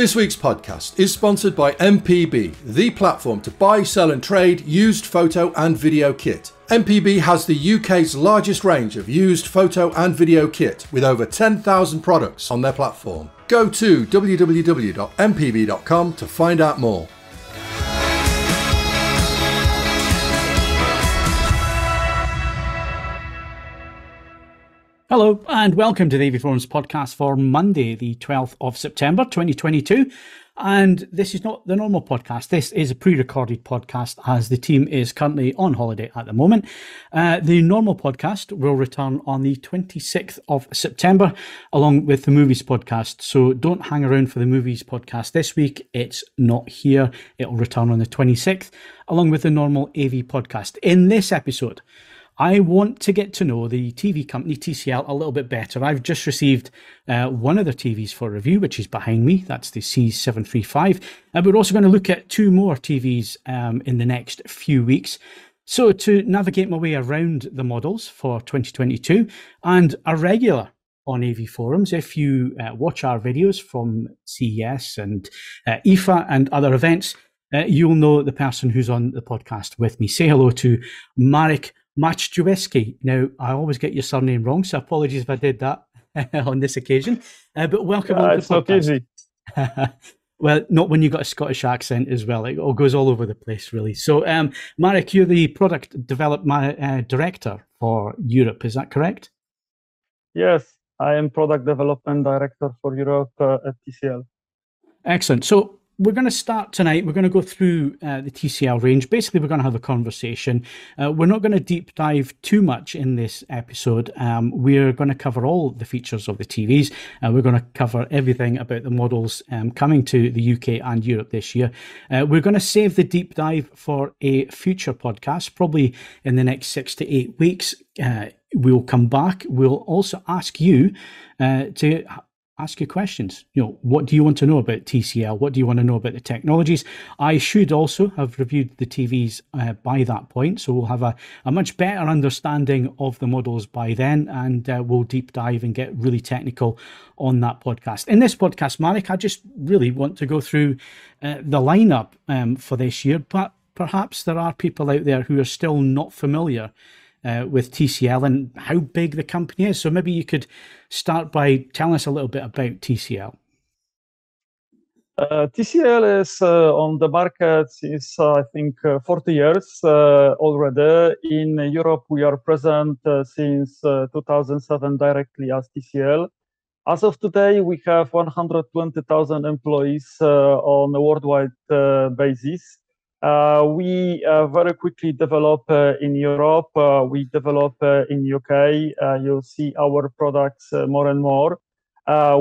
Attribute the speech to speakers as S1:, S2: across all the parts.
S1: This week's podcast is sponsored by MPB, the platform to buy, sell, and trade used photo and video kit. MPB has the UK's largest range of used photo and video kit with over 10,000 products on their platform. Go to www.mpb.com to find out more.
S2: Hello, and welcome to the AV Forums podcast for Monday, the 12th of September 2022. And this is not the normal podcast. This is a pre recorded podcast as the team is currently on holiday at the moment. Uh, the normal podcast will return on the 26th of September, along with the movies podcast. So don't hang around for the movies podcast this week. It's not here. It'll return on the 26th, along with the normal AV podcast. In this episode, I want to get to know the TV company TCL a little bit better. I've just received uh, one of their TVs for review, which is behind me. That's the C735. And we're also going to look at two more TVs um, in the next few weeks. So, to navigate my way around the models for 2022 and a regular on AV forums, if you uh, watch our videos from CES and uh, IFA and other events, uh, you'll know the person who's on the podcast with me. Say hello to Marek Maciejewski. Now, I always get your surname wrong, so apologies if I did that on this occasion. Uh, but welcome
S3: uh, It's not easy.
S2: well, not when you've got a Scottish accent as well. It all goes all over the place, really. So, um, Marek, you're the product development uh, director for Europe. Is that correct?
S3: Yes, I am product development director for Europe uh, at TCL.
S2: Excellent. So, we're going to start tonight. We're going to go through uh, the TCL range. Basically, we're going to have a conversation. Uh, we're not going to deep dive too much in this episode. Um, we're going to cover all the features of the TVs. Uh, we're going to cover everything about the models um, coming to the UK and Europe this year. Uh, we're going to save the deep dive for a future podcast, probably in the next six to eight weeks. Uh, we'll come back. We'll also ask you uh, to ask you questions. You know, what do you want to know about TCL? What do you want to know about the technologies? I should also have reviewed the TVs uh, by that point, so we'll have a, a much better understanding of the models by then, and uh, we'll deep dive and get really technical on that podcast. In this podcast, Marek, I just really want to go through uh, the lineup um, for this year, but perhaps there are people out there who are still not familiar uh, with TCL and how big the company is. So maybe you could start by telling us a little bit about TCL.
S3: Uh, TCL is uh, on the market since uh, I think uh, 40 years uh, already. In Europe, we are present since 2007 directly as TCL. As of today, we have 120,000 employees on a worldwide basis. Uh, we uh, very quickly develop uh, in Europe. Uh, we develop uh, in UK. Uh, you'll see our products more and more.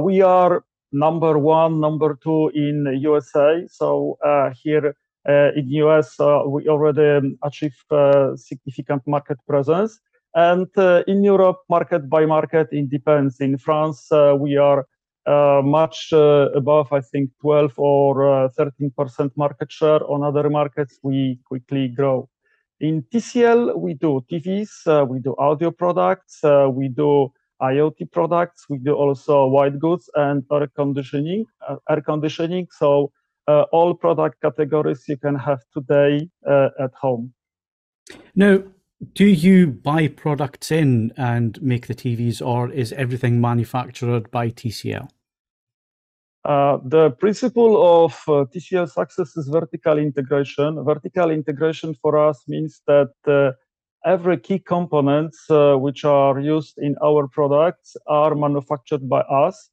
S3: we are number one, number two in USA. So here in US, we already um, achieved significant market presence. And in Europe, market by market, it depends. In France, we are much uh, above, I think, 12 or 13% uh, market share. On other markets, we quickly grow. In TCL, we do TVs, we do audio products, we do IoT products. We do also white goods and air conditioning. Uh, air conditioning. So uh, all product categories you can have today uh, at home.
S2: Now, do you buy products in and make the TVs, or is everything manufactured by TCL?
S3: Uh, the principle of uh, TCL success is vertical integration. Vertical integration for us means that uh, every key components uh, which are used in our products are manufactured by us.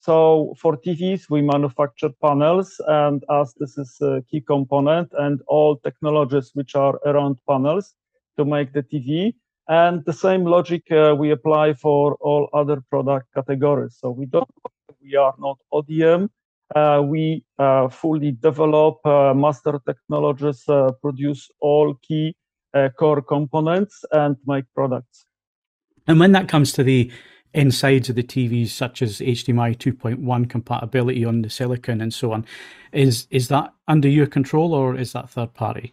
S3: So for TVs, we manufacture panels, and as this is a key component, and all technologies which are around panels, to make the TV. And the same logic uh, we apply for all other product categories. So we don't, we are not ODM. Uh, we uh, fully develop uh, master technologies, uh, produce all key uh, core components, and make products.
S2: And when that comes to the insides of the TVs, such as HDMI 2.1 compatibility on the silicon and so on, is is that under your control or is that third party?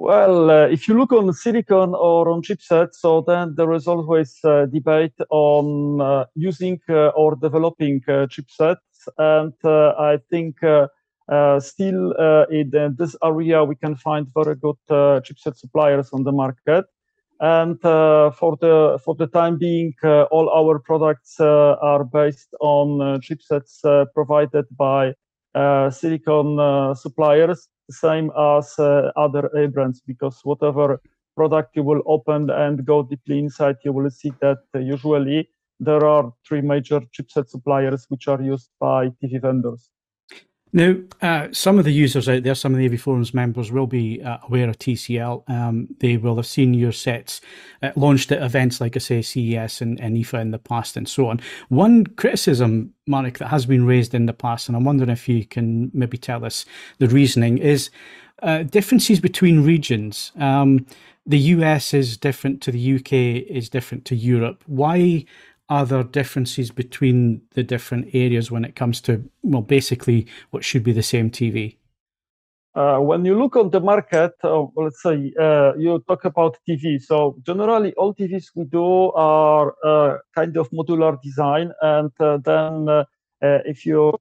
S3: Well, uh, if you look on silicon or on chipset, so then there is always uh, debate on uh, using uh, or developing uh, chipset. products. And I think still in this area we can find very good chipset suppliers on the market and uh, for the for the time being, uh, all our products uh, are based on chipsets provided by silicon suppliers, same as uh, other A brands, because whatever product you will open and go deeply inside, you will see that uh, usually there are three major chipset suppliers which are used by TV vendors.
S2: Now, uh, some of the users out there, some of the AV Forums members will be uh, aware of TCL. Um, they will have seen your sets uh, launched at events like I say, CES and, and IFA in the past and so on. One criticism, Marek, that has been raised in the past, and I'm wondering if you can maybe tell us the reasoning, is uh, differences between regions. Um, the US is different to the UK, is different to Europe. Why are there differences between the different areas when it comes to well basically what should be the same tv
S3: uh, when you look on the market uh, let's say uh, you talk about tv so generally all tvs we do are uh, kind of modular design and uh, then uh, if you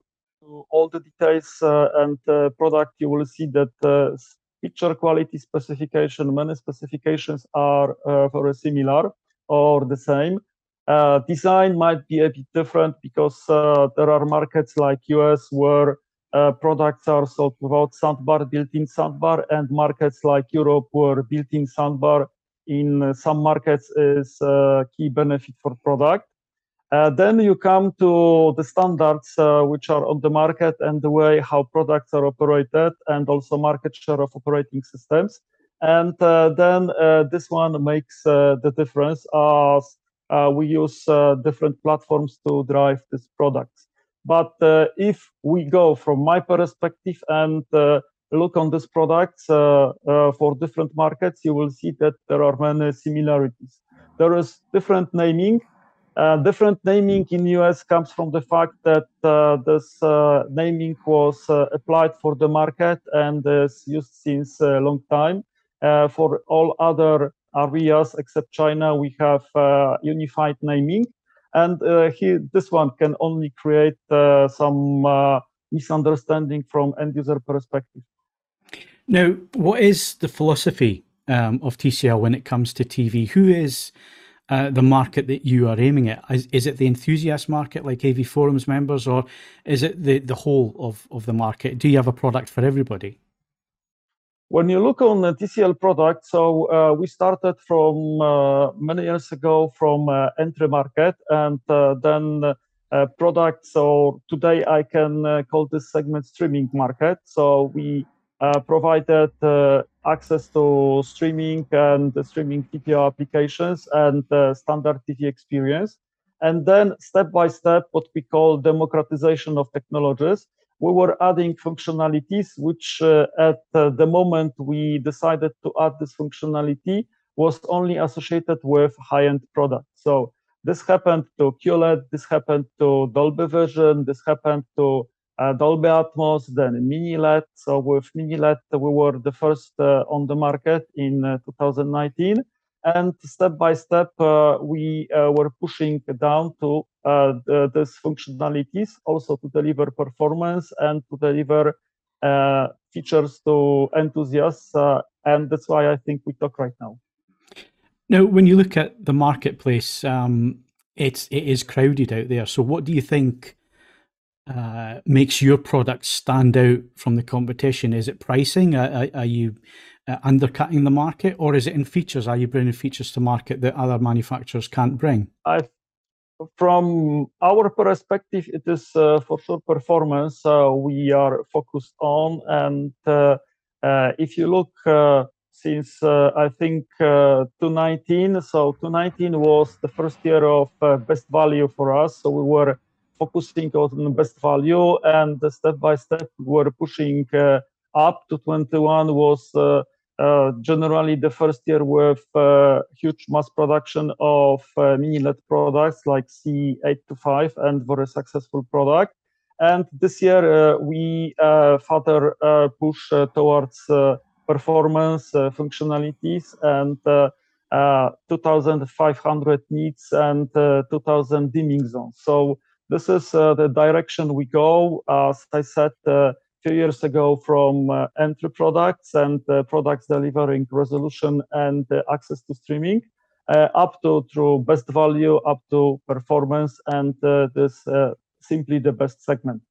S3: do all the details and product you will see that picture quality specification many specifications are very similar or the same uh, design might be a bit different because uh, there are markets like US where uh, products are sold without soundbar, built-in soundbar, and markets like Europe where built-in soundbar in some markets is a key benefit for product. Uh, then you come to the standards uh, which are on the market and the way how products are operated and also market share of operating systems. And uh, then this one makes the difference as uh, we use uh, different platforms to drive these products. But uh, if we go from my perspective and look on these products for different markets, you will see that there are many similarities. There is different naming, uh, different naming in US comes from the fact that uh, this uh, naming was applied for the market and is used since a long time. for all other areas except China, we have uh, unified naming. And uh, here, this one can only create uh, some misunderstanding from end user perspective.
S2: Now, what is the philosophy um, of TCL when it comes to TV? Who is uh, the market that you are aiming at? Is, is, it the enthusiast market like AV Forums members, or is it the, the whole of, of the market? Do you have a product for everybody?
S3: When you look on the TCL product, so uh, we started from uh, many years ago from uh, entry market and uh, then uh, product. So today I can uh, call this segment streaming market. So we provided access to streaming and streaming TPO applications and standard TV experience. And then step by step, what we call democratization of technologies we were adding functionalities, which uh, at uh, the moment we decided to add this functionality was only associated with high-end products. So this happened to QLED, this happened to Dolby Vision, this happened to uh, Dolby Atmos, then Mini LED. So with Mini LED, we were the first uh, on the market in uh, 2019. And step by step, uh, we uh, were pushing down to uh, the, these functionalities, also to deliver performance and to deliver features to enthusiasts. and that's why I think we talk right now.
S2: Now, when you look at the marketplace, um, it's it is crowded out there. So, what do you think uh, makes your product stand out from the competition? Is it pricing? Are, are, you uh, undercutting the market, or is it in features? Are you bringing features to market that other manufacturers can't bring?
S3: I, from our perspective, it is uh, for sure performance uh, we are focused on, and uh, uh, if you look since I think 2019, so 2019 was the first year of best value for us, so we were focusing on the best value, and step by step we were pushing up to 21 was uh, uh, generally the first year with uh, huge mass production of uh, mini LED products like C825 and very successful product. And this year uh, we uh, further push towards performance functionalities and 2500 nits and 2000 dimming zones. So this is the direction we go. As I said, a few years ago from uh, entry products and uh, products delivering resolution and uh, access to streaming up to through best value up to performance and this simply the best segment.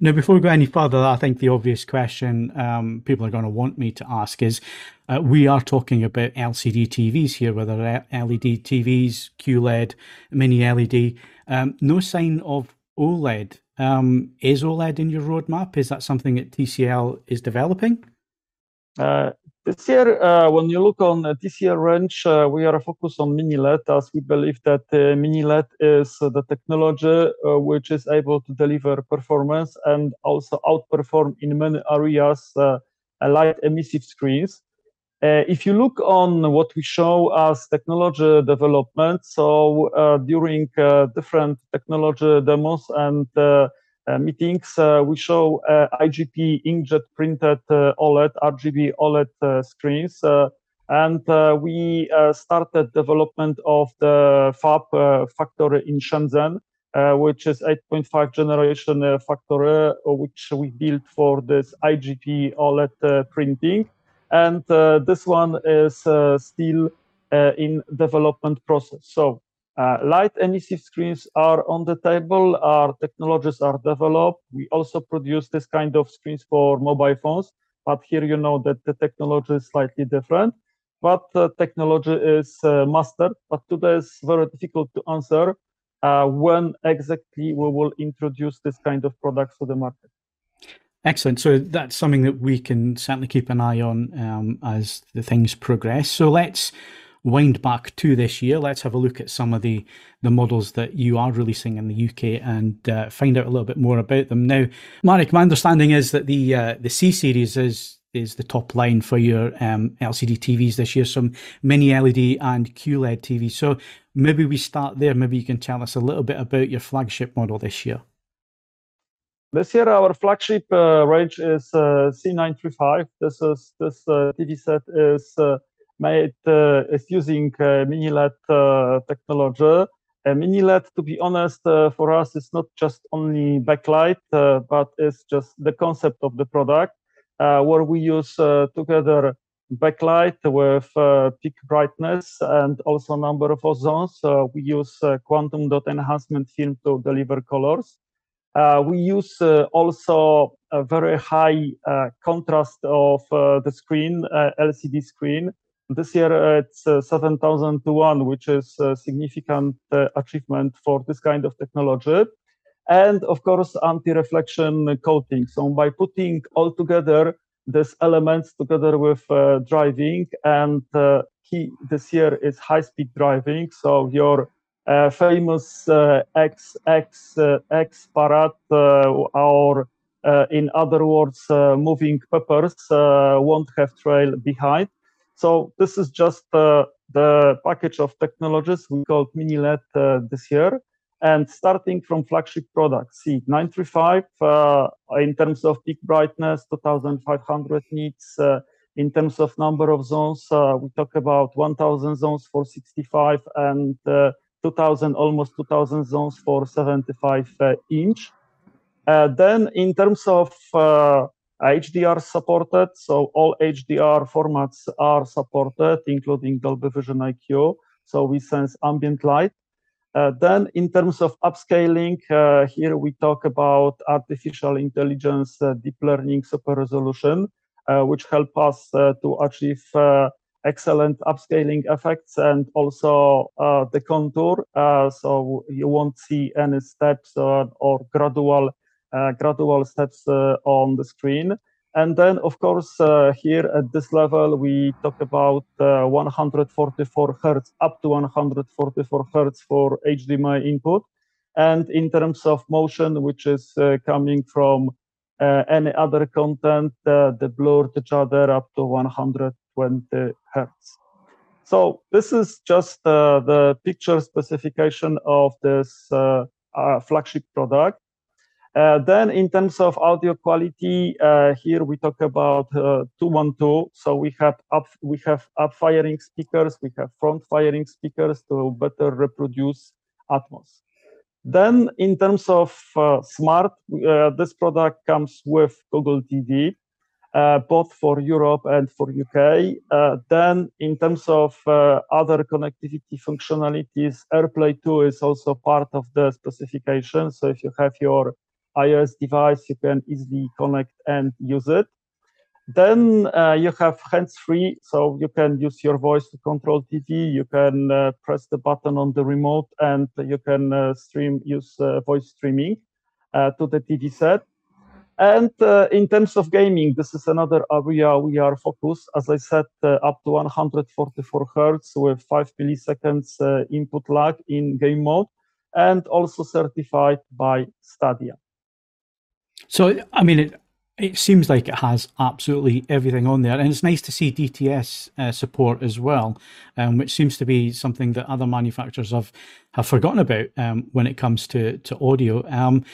S2: Now, before we go any further, I think the obvious question um, people are going to want me to ask is uh, we are talking about LCD TVs here, whether LED TVs, QLED, mini LED. Um, no sign of OLED. Um, is OLED in your roadmap? Is that something that TCL is developing?
S3: Uh, this year, uh, when you look on the TCL range, uh, we are focused on mini LED as we believe that uh, mini LED is the technology uh, which is able to deliver performance and also outperform in many areas uh, light emissive screens. Uh, if you look on what we show as technology development, so during different technology demos and meetings, we show IJP inkjet printed OLED, RGB OLED screens. and we started development of the fab factory in Shenzhen, uh, which is 8.5 generation uh, factory, uh, which we built for this IJP OLED printing and uh, this one is uh, still uh, in development process. So light emissive screens are on the table, our technologies are developed. We also produce this kind of screens for mobile phones, but here you know that the technology is slightly different. But uh, technology is uh, mastered, but today is very difficult to answer uh, when exactly we will introduce this kind of products to the market.
S2: Excellent. So that's something that we can certainly keep an eye on um, as the things progress. So let's wind back to this year. Let's have a look at some of the the models that you are releasing in the UK and uh, find out a little bit more about them. Now, Marek, my understanding is that the uh, the C series is is the top line for your um, LCD TVs this year, some mini LED and QLED TVs. So maybe we start there. Maybe you can tell us a little bit about your flagship model this year.
S3: This year, our flagship uh, range is uh, C935. This is this uh, TV set is uh, made uh, is using uh, mini LED uh, technology. Uh, mini LED, to be honest, uh, for us is not just only backlight, but it's just the concept of the product, where we use together backlight with peak brightness and also number of ozons. we use quantum dot enhancement film to deliver colors. Uh, we use uh, also a very high uh, contrast of the screen, LCD screen. This year it's 7000 to 1, which is a significant achievement for this kind of technology and of course anti-reflection coating. So by putting all together these elements together with uh, driving and uh, key this year is high-speed driving. So your uh, famous uh, X X uh, X parrot, or in other words, moving peppers won't have trail behind. So this is just the package of technologies we called Mini LED this year and starting from flagship products, see 935 uh, in terms of peak brightness, 2500 nits. Uh, in terms of number of zones, uh, we talk about 1000 zones for 65 and 2000, almost 2000 zones for 75 uh, inch. Uh, then in terms of HDR uh, supported, so all HDR formats are supported, including Dolby Vision IQ. So we sense ambient light. Uh, then in terms of upscaling, uh, here we talk about artificial intelligence, uh, deep learning, super resolution, which help us to achieve excellent upscaling effects and also uh, the contour. Uh, so you won't see any steps uh, or gradual uh, gradual steps uh, on the screen. And then, of course, uh, here at this level, we talk about 144 hertz, up to 144 hertz for HDMI input. And in terms of motion, which is coming from any other content, the blur, each other up to 100 20 hertz. So this is just uh, the picture specification of this uh, uh, flagship product. Uh, then in terms of audio quality, uh, here we talk about uh, 212. So we have up we have up firing speakers, we have front firing speakers to better reproduce Atmos. Then, in terms of uh, smart, uh, this product comes with Google TV, uh, both for Europe and for UK. Then, in terms of other connectivity functionalities, AirPlay 2 is also part of the specification. So, if you have your iOS device, you can easily connect and use it. Then uh, you have hands-free, so you can use your voice to control TV. You can uh, press the button on the remote, and you can uh, stream use uh, voice streaming uh, to the TV set. And uh, in terms of gaming, this is another area we are focused. As I said, up to 144 hertz with five milliseconds input lag in game mode, and also certified by Stadia.
S2: So, I mean, it, it seems like it has absolutely everything on there, and it's nice to see DTS uh, support as well, um, which seems to be something that other manufacturers have have forgotten about um, when it comes to to audio. Um,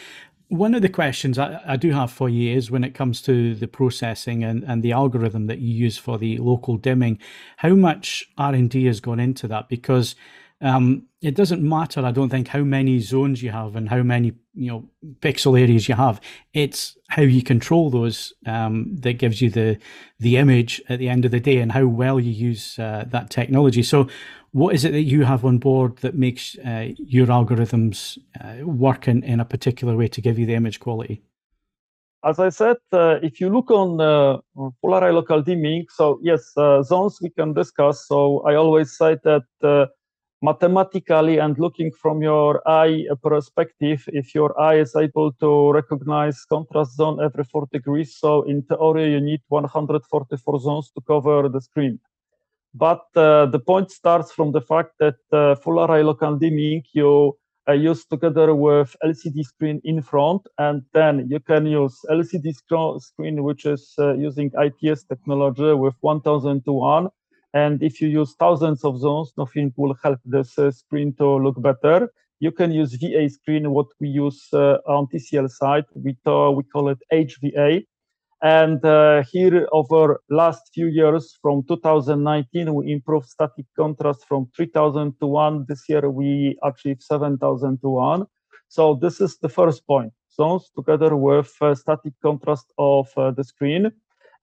S2: one of the questions I, I, do have for you is when it comes to the processing and, and the algorithm that you use for the local dimming, how much R and D has gone into that? Because um, it doesn't matter, I don't think, how many zones you have and how many you know pixel areas you have. It's how you control those um, that gives you the the image at the end of the day and how well you use uh, that technology. So, what is it that you have on board that makes uh, your algorithms uh, work in, in a particular way to give you the image quality?
S3: As I said, uh, if you look on uh, Full local dimming, so yes, uh, zones we can discuss. So I always say that mathematically and looking from your eye perspective, if your eye is able to recognize contrast zone every 4 degrees, so in theory you need 144 zones to cover the screen. But uh, the point starts from the fact that uh, full array local dimming you uh, use together with LCD screen in front, and then you can use LCD screen which is uh, using IPS technology with 1000 to 1 and if you use thousands of zones, nothing will help this screen to look better. You can use VA screen, what we use uh, on TCL side. We, we call it HVA. And uh, here over last few years, from 2019, we improved static contrast from 3000 to 1. This year, we achieved 7000 to 1. So this is the first point. Zones together with uh, static contrast of uh, the screen.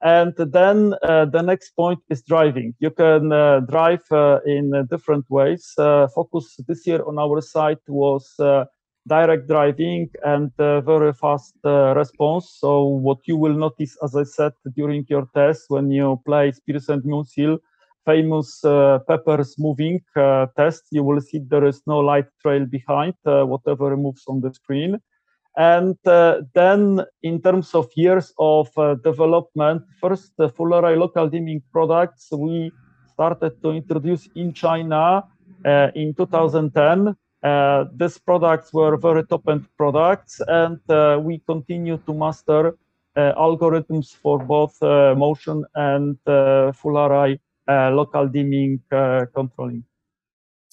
S3: And then uh, the next point is driving. You can uh, drive uh, in different ways. Uh, focus this year on our site was uh, direct driving and uh, very fast response. So what you will notice, as I said during your test, when you play Spears and Munsil, famous peppers moving test, you will see there is no light trail behind whatever moves on the screen. And uh, then, in terms of years of uh, development, first the full array local dimming products we started to introduce in China uh, in 2010. Uh, these products were very top-end products, and uh, we continue to master uh, algorithms for both motion and full array local dimming controlling.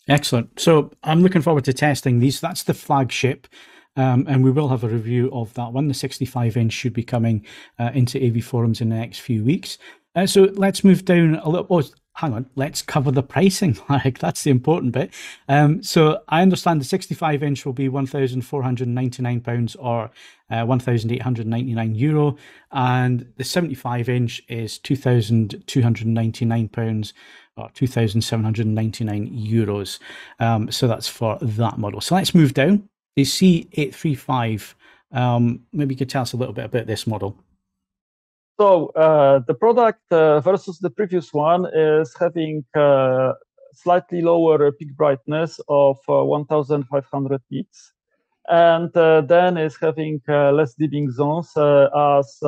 S2: Excellent. So I'm looking forward to testing these. That's the flagship. Um, and we will have a review of that one. The 65 inch should be coming uh, into AV forums in the next few weeks. Uh, so let's move down a little. Oh, hang on, let's cover the pricing. Like that's the important bit. Um, so I understand the 65 inch will be 1,499 pounds or uh, 1,899 euro, and the 75 inch is 2,299 pounds or 2,799 euros. Um, so that's for that model. So let's move down the C835. Um, maybe you could tell us a little bit about this model.
S3: So uh, the product uh, versus the previous one is having uh, slightly lower peak brightness of uh, 1,500 nits, and uh, then is having uh, less dimming zones as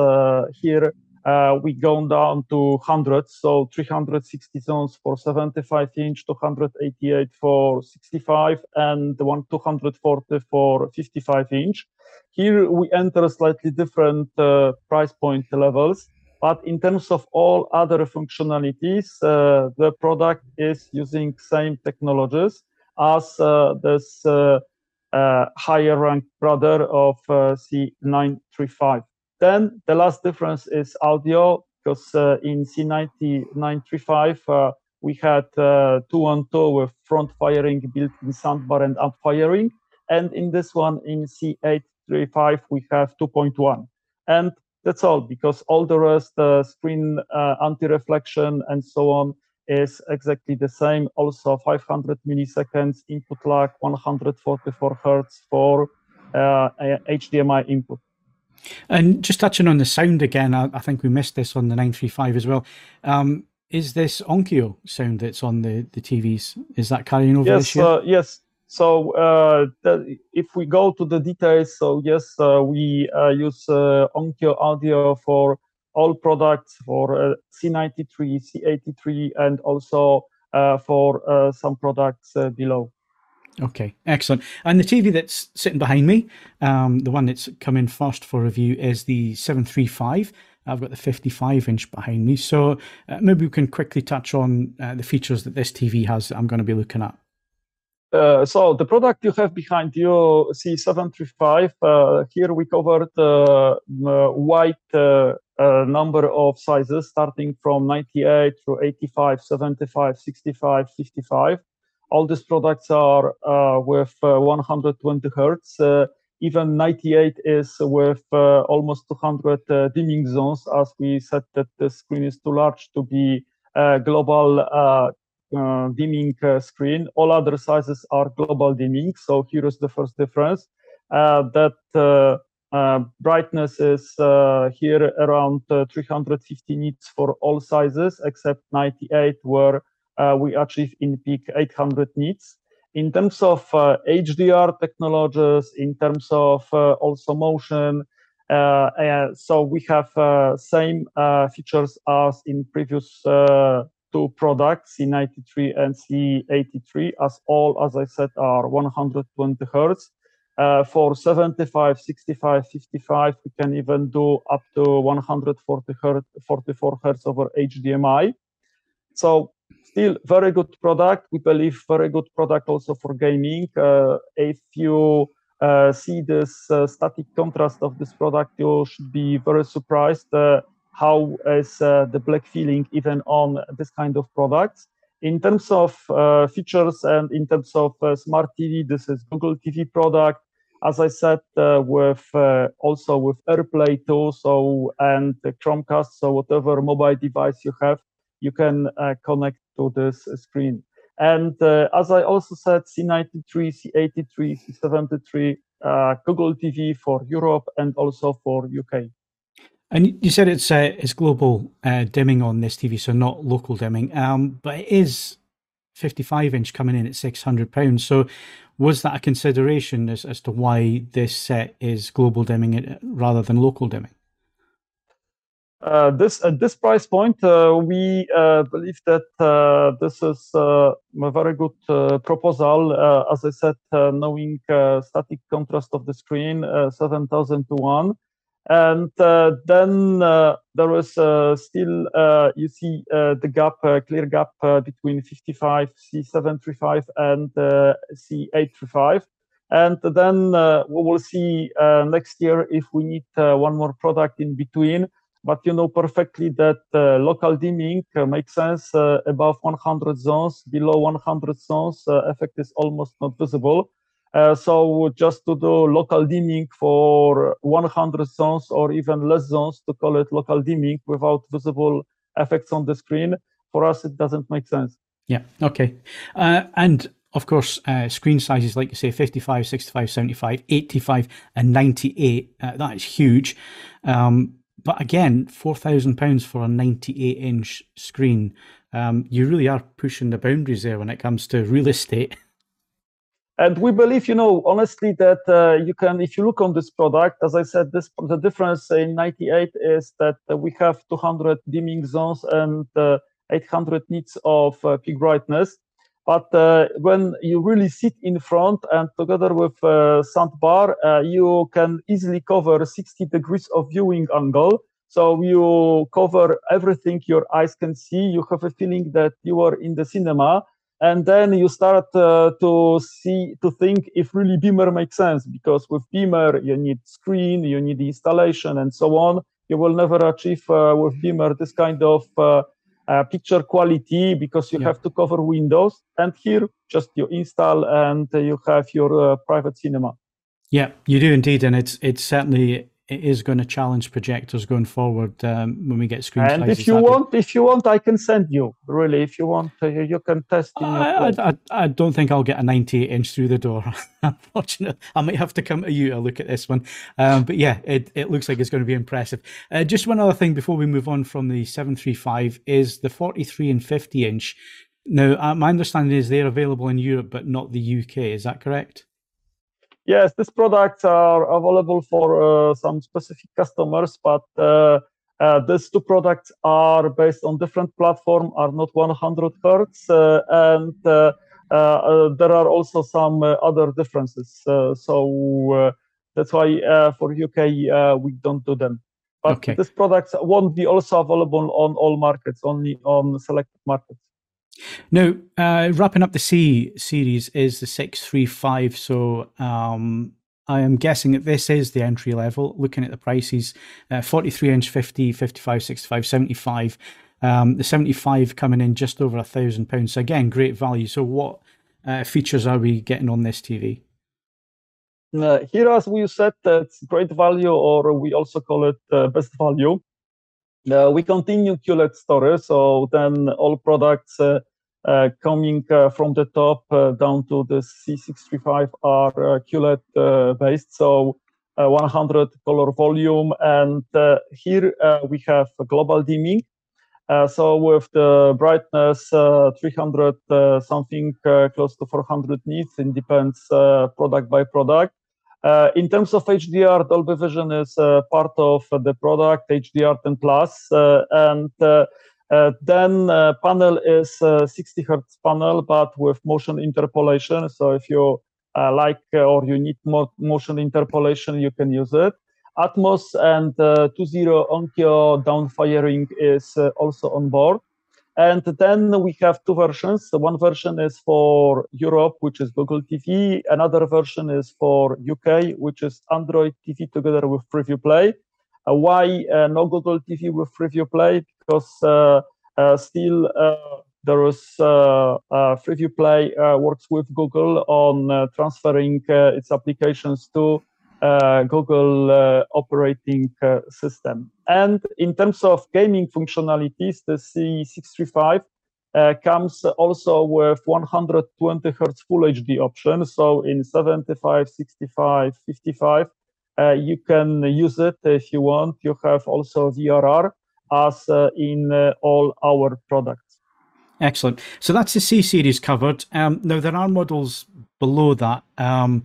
S3: here uh, we go down to hundreds, so 360 zones for 75 inch, 288 for 65, and one 240 for 55 inch. Here we enter slightly different uh, price point levels, but in terms of all other functionalities, uh, the product is using same technologies as uh, this uh, uh, higher ranked brother of C935. Then the last difference is audio, because uh, in C9935 uh, we had uh, two on two with front firing built-in soundbar and amp firing. and in this one in C835 we have 2.1, and that's all because all the rest, the screen uh, anti-reflection and so on, is exactly the same. Also 500 milliseconds input lag, 144 hertz for uh, HDMI input.
S2: And just touching on the sound again, I, I, think we missed this on the 935 as well. Um, is this Onkyo sound that's on the, the TVs? Is that carrying over
S3: yes,
S2: this year?
S3: Uh, yes. So uh, the, if we go to the details, so yes, uh, we uh, use uh, Onkyo audio for all products for C93, C83, and also for some products below.
S2: Okay, excellent. And the TV that's sitting behind me, um, the one that's coming first for review, is the 735. I've got the 55 inch behind me. So uh, maybe we can quickly touch on uh, the features that this TV has that I'm going to be looking at.
S3: Uh, so the product you have behind you, C735, uh, here we covered uh, wide uh, number of sizes starting from 98 through 85, 75, 65, 55 all these products are uh, with uh, 120 hertz. Uh, even 98 is with almost 200 dimming zones, as we said that the screen is too large to be a global uh, dimming uh, screen. All other sizes are global dimming. So here is the first difference. Uh, that brightness is here around 350 nits for all sizes except 98, where uh, we achieve in peak 800 nits. In terms of uh, HDR technologies, in terms of uh, also motion, so we have same features as in previous two products, C93 and C83, as all, as I said, are 120 hertz. Uh, for 75, 65, 55, we can even do up to 140 hertz, 44 hertz over HDMI. So still very good product. We believe very good product also for gaming. Uh, if you uh, see this uh, static contrast of this product, you should be very surprised uh, how is uh, the black feeling even on this kind of products. In terms of uh, features and in terms of smart TV, this is Google TV product. As I said, with also with AirPlay 2, so and Chromecast, so whatever mobile device you have, you can connect to this screen. And uh, as I also said, C93, C83, C73, uh, Google TV for Europe and also for UK.
S2: And you said it's uh, it's global uh, dimming on this TV, so not local dimming. Um, but it is 55 inch coming in at 600 pounds. So was that a consideration as, as to why this set is global dimming rather than local dimming?
S3: Uh, this at this price point, uh, we uh, believe that uh, this is uh, a very good uh, proposal. Uh, as I said, uh, knowing static contrast of the screen, seven thousand to one, and then there is still you see the gap, clear gap between 55 C735 and C835. And then we will see next year if we need one more product in between but you know perfectly that uh, local dimming uh, makes sense uh, above 100 zones. Below 100 zones, uh, effect is almost not visible. Uh, so just to do local dimming for 100 zones or even less zones to call it local dimming without visible effects on the screen, for us it doesn't make sense.
S2: Yeah. Okay. Uh, and of course, uh, screen sizes, like you say, 55, 65, 75, 85, and 98. Uh, that is huge. Um, but again, four thousand pounds for a ninety-eight inch screen. Um, you really are pushing the boundaries there when it comes to real estate.
S3: And we believe, you know, honestly, that uh, you can, if you look on this product, as I said, this the difference in 98 is that we have 200 dimming zones and uh, 800 nits of uh, peak brightness. But uh, when you really sit in front and together with uh, soundbar, uh, you can easily cover 60 degrees of viewing angle. So you cover everything your eyes can see. You have a feeling that you are in the cinema. And then you start uh, to see, to think if really Beamer makes sense, because with Beamer, you need screen, you need installation and so on. You will never achieve uh, with Beamer this kind of uh, uh, picture quality because you yeah. have to cover Windows. And here, just you install and you have your uh, private cinema.
S2: Yeah, you do indeed, and it's it's certainly it is going to challenge projectors going forward um, when we get screen
S3: and if you want if you want i can send you really if you want uh, you can test
S2: I, I, I, don't think i'll get a 98 inch through the door unfortunately i might have to come to you to look at this one. Um, but yeah it, it looks like it's going to be impressive. Uh, just one other thing before we move on from the 735 is the 43 and 50 inch. Now uh, my understanding is they're available in europe but not the uk is that correct
S3: yes, these products are available for uh, some specific customers, but uh, uh, these two products are based on different platform, are not 100 hertz, uh, and uh, uh, there are also some other differences. so that's why for UK we don't do them. But okay. these products won't be also available on all markets, only on selected markets.
S2: Now, uh, wrapping up the C series is the 635. So um, I am guessing that this is the entry level. Looking at the prices uh, 43 inch, 50, 55, 65, 75. Um, the 75 coming in just over a thousand pounds. So again, great value. So, what uh, features are we getting on this TV?
S3: Uh, here, as we said, it's great value, or we also call it uh, best value. Uh, we continue QLED story, so then all products uh, uh, coming uh, from the top uh, down to the C635 are uh, QLED based, so 100 color volume, and here we have global dimming. so with the brightness 300 something close to 400 nits, it depends product by product. Uh, in terms of HDR, Dolby Vision is uh, part of the product HDR10 Plus, uh, and uh, then panel is 60 hertz panel, but with motion interpolation. So if you like or you need more motion interpolation, you can use it. Atmos and uh, 2.0 Onkyo downfiring is also on board. And then we have two versions. One version is for Europe, which is Google TV. Another version is for UK, which is Android TV together with Freeview Play. Uh, why uh, no Google TV with Freeview Play? Because uh, uh still uh, there is uh, Freeview Play works with Google on transferring its applications to Google uh, operating uh, system. And in terms of gaming functionalities, the C635 uh, comes also with 120 hertz full HD option. So in 75, 65, 55, uh, you can use it if you want. You have also VRR as uh, in all our products.
S2: Excellent. So that's the C series covered. Um, now there are models below that. Um,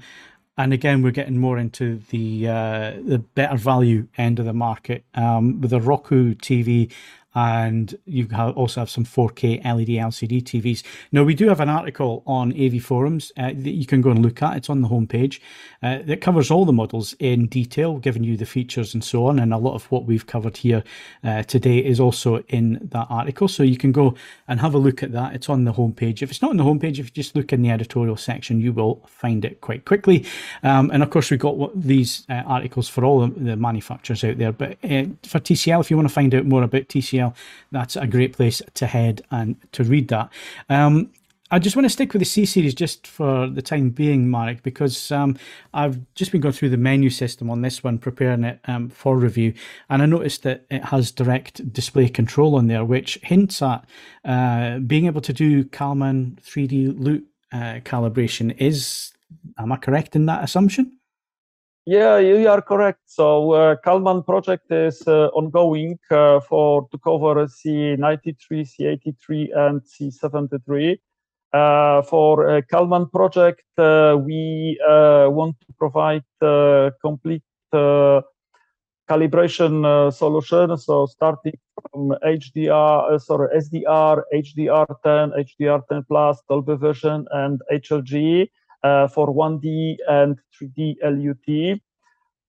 S2: and again, we're getting more into the uh, the better value end of the market um, with a Roku TV and you also have some 4K LED LCD TVs. Now, we do have an article on AV Forums uh, that you can go and look at. It's on the homepage. Uh, that covers all the models in detail, giving you the features and so on. And a lot of what we've covered here uh, today is also in that article. So you can go and have a look at that. It's on the homepage. If it's not on the homepage, if you just look in the editorial section, you will find it quite quickly. Um, and of course, we've got these uh, articles for all the manufacturers out there. But uh, for TCL, if you want to find out more about TCL, that's a great place to head and to read that. Um, I just want to stick with the C series just for the time being, Marek, because um, I've just been going through the menu system on this one, preparing it um, for review, and I noticed that it has direct display control on there, which hints at uh, being able to do Kalman 3D LUT uh, calibration. Is am I correct in that assumption?
S3: Yeah, you are correct. So uh, Kalman project is uh, ongoing uh, for to cover C93, C83, and C73. Uh, for uh, Kalman project, uh, we uh, want to provide complete calibration solution. So starting from HDR, sorry, SDR, HDR10, HDR10 Plus, Dolby Vision, and HLG. Uh, for 1D and 3D LUT.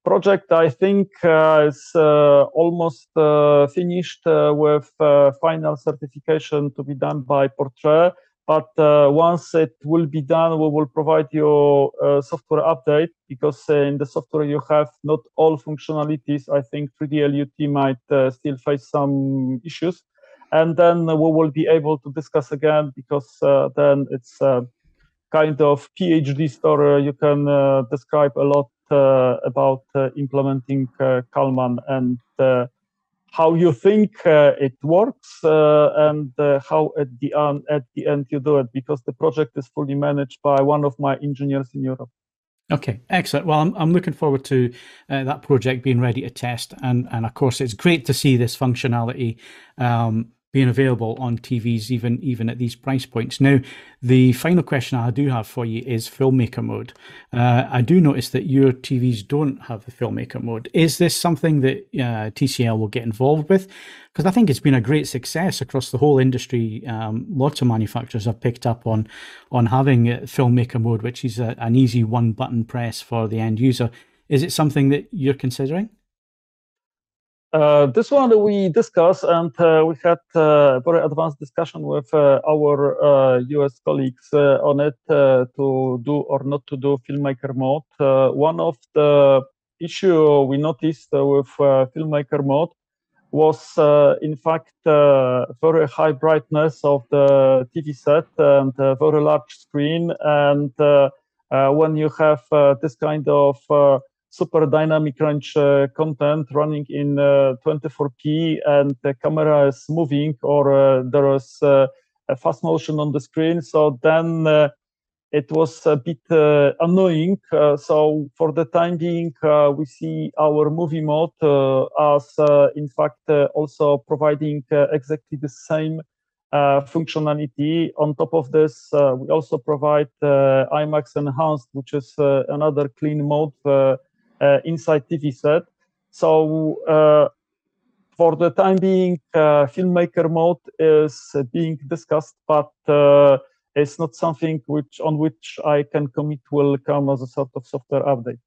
S3: Project, I think, uh, is uh, almost uh, finished uh, with uh, final certification to be done by Portrait. But once it will be done, we will provide you software update because in the software you have not all functionalities. I think 3D LUT might still face some issues. and then we will be able to discuss again because then it's kind of PhD story. You can describe a lot about implementing Calman and how you think uh, it works uh, and uh, how at the end at the end you do it because the project is fully managed by one of my engineers in Europe.
S2: Okay, excellent. Well, I'm, I'm looking forward to uh, that project being ready to test, and and of course, it's great to see this functionality um, being available on TVs even even at these price points. Now, the final question I do have for you is filmmaker mode. Uh, I do notice that your TVs don't have the filmmaker mode. Is this something that uh, TCL will get involved with? Because I think it's been a great success across the whole industry. Um, lots of manufacturers have picked up on on having filmmaker mode, which is a, an easy one button press for the end user. Is it something that you're considering?
S3: Uh, this one we discussed, and uh, we had uh, very advanced discussion with uh, our US uh, colleagues uh, on it to do or not to do filmmaker mode. one of the issue we noticed with filmmaker mode was, in fact, very high brightness of the TV set and very large screen. And when you have this kind of super dynamic range uh, content running in 24p uh, and the camera is moving or uh, there is a fast motion on the screen. So then it was a bit uh, annoying. Uh, so for the time being, uh, we see our movie mode as, in fact, also providing exactly the same functionality. On top of this, we also provide IMAX Enhanced, which is another clean mode uh, inside TV set. So uh, for the time being, uh, filmmaker mode is being discussed, but it's not something which on which I can commit will come as a sort of software update.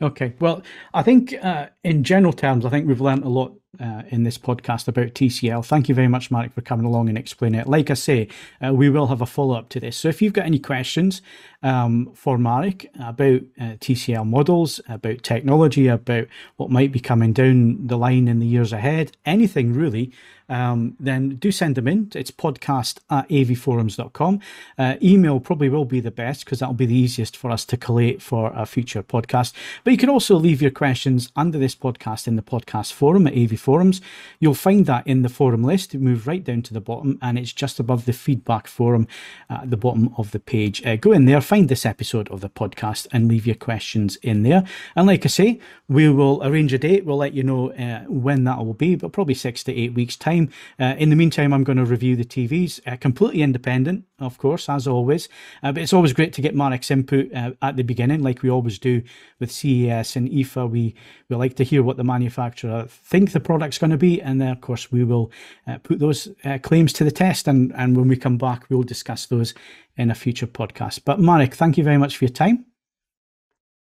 S2: Okay. Well, I think uh, in general terms, I think we've learned a lot uh, in this podcast about TCL. Thank you very much, Marek, for coming along and explaining it. Like I say, uh, we will have a follow up to this. So if you've got any questions um, for Marek about uh, TCL models, about technology, about what might be coming down the line in the years ahead, anything really, um, then do send them in. It's podcast at avforums.com. Uh, email probably will be the best because that'll be the easiest for us to collate for a future podcast. But you can also leave your questions under this podcast in the podcast forum at AV Forums. You'll find that in the forum list. Move right down to the bottom and it's just above the feedback forum at the bottom of the page. Uh, go in there, find this episode of the podcast and leave your questions in there. And like I say, we will arrange a date. We'll let you know uh, when that will be, but probably six to eight weeks' time. Uh, in the meantime, I'm going to review the TVs, uh, completely independent, of course, as always. Uh, but it's always great to get Marek's input uh, at the beginning, like we always do with CES and IFA. We, we like to hear what the manufacturer think the product's going to be. And then, of course, we will uh, put those uh, claims to the test. And, and when we come back, we'll discuss those in a future podcast. But Marek, thank you very much for your time.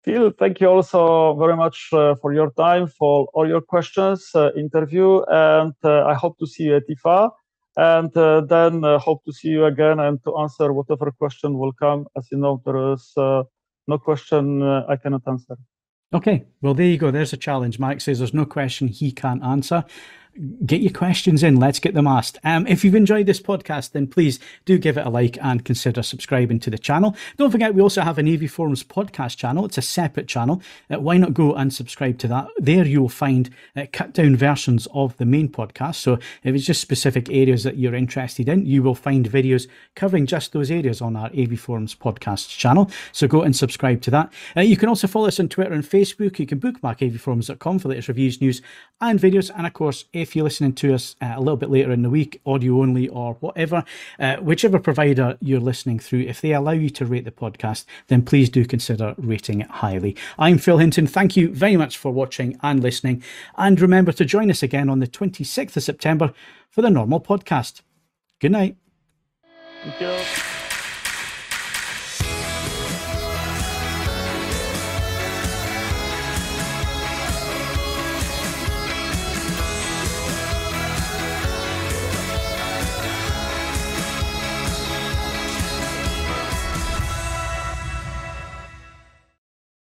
S3: Phil, thank you also very much uh, for your time, for all your questions, uh, interview, and uh, I hope to see you at IFA. And uh, then hope to see you again and to answer whatever question will come. As you know, there is no question I cannot answer.
S2: Okay, well, there you go. There's a challenge. Mike says there's no question he can't answer get your questions in. Let's get them asked. Um, if you've enjoyed this podcast, then please do give it a like and consider subscribing to the channel. Don't forget, we also have an AV Forums podcast channel. It's a separate channel. Uh, why not go and subscribe to that? There you will find uh, cut down versions of the main podcast. So if it's just specific areas that you're interested in, you will find videos covering just those areas on our AV Forums podcast channel. So go and subscribe to that. Uh, you can also follow us on Twitter and Facebook. You can bookmark avforums.com for latest reviews, news, and videos. And of course, if if you're listening to us uh, a little bit later in the week, audio only or whatever, uh, whichever provider you're listening through, if they allow you to rate the podcast, then please do consider rating it highly. I'm Phil Hinton. Thank you very much for watching and listening. And remember to join us again on the 26th of September for the normal podcast. Good night.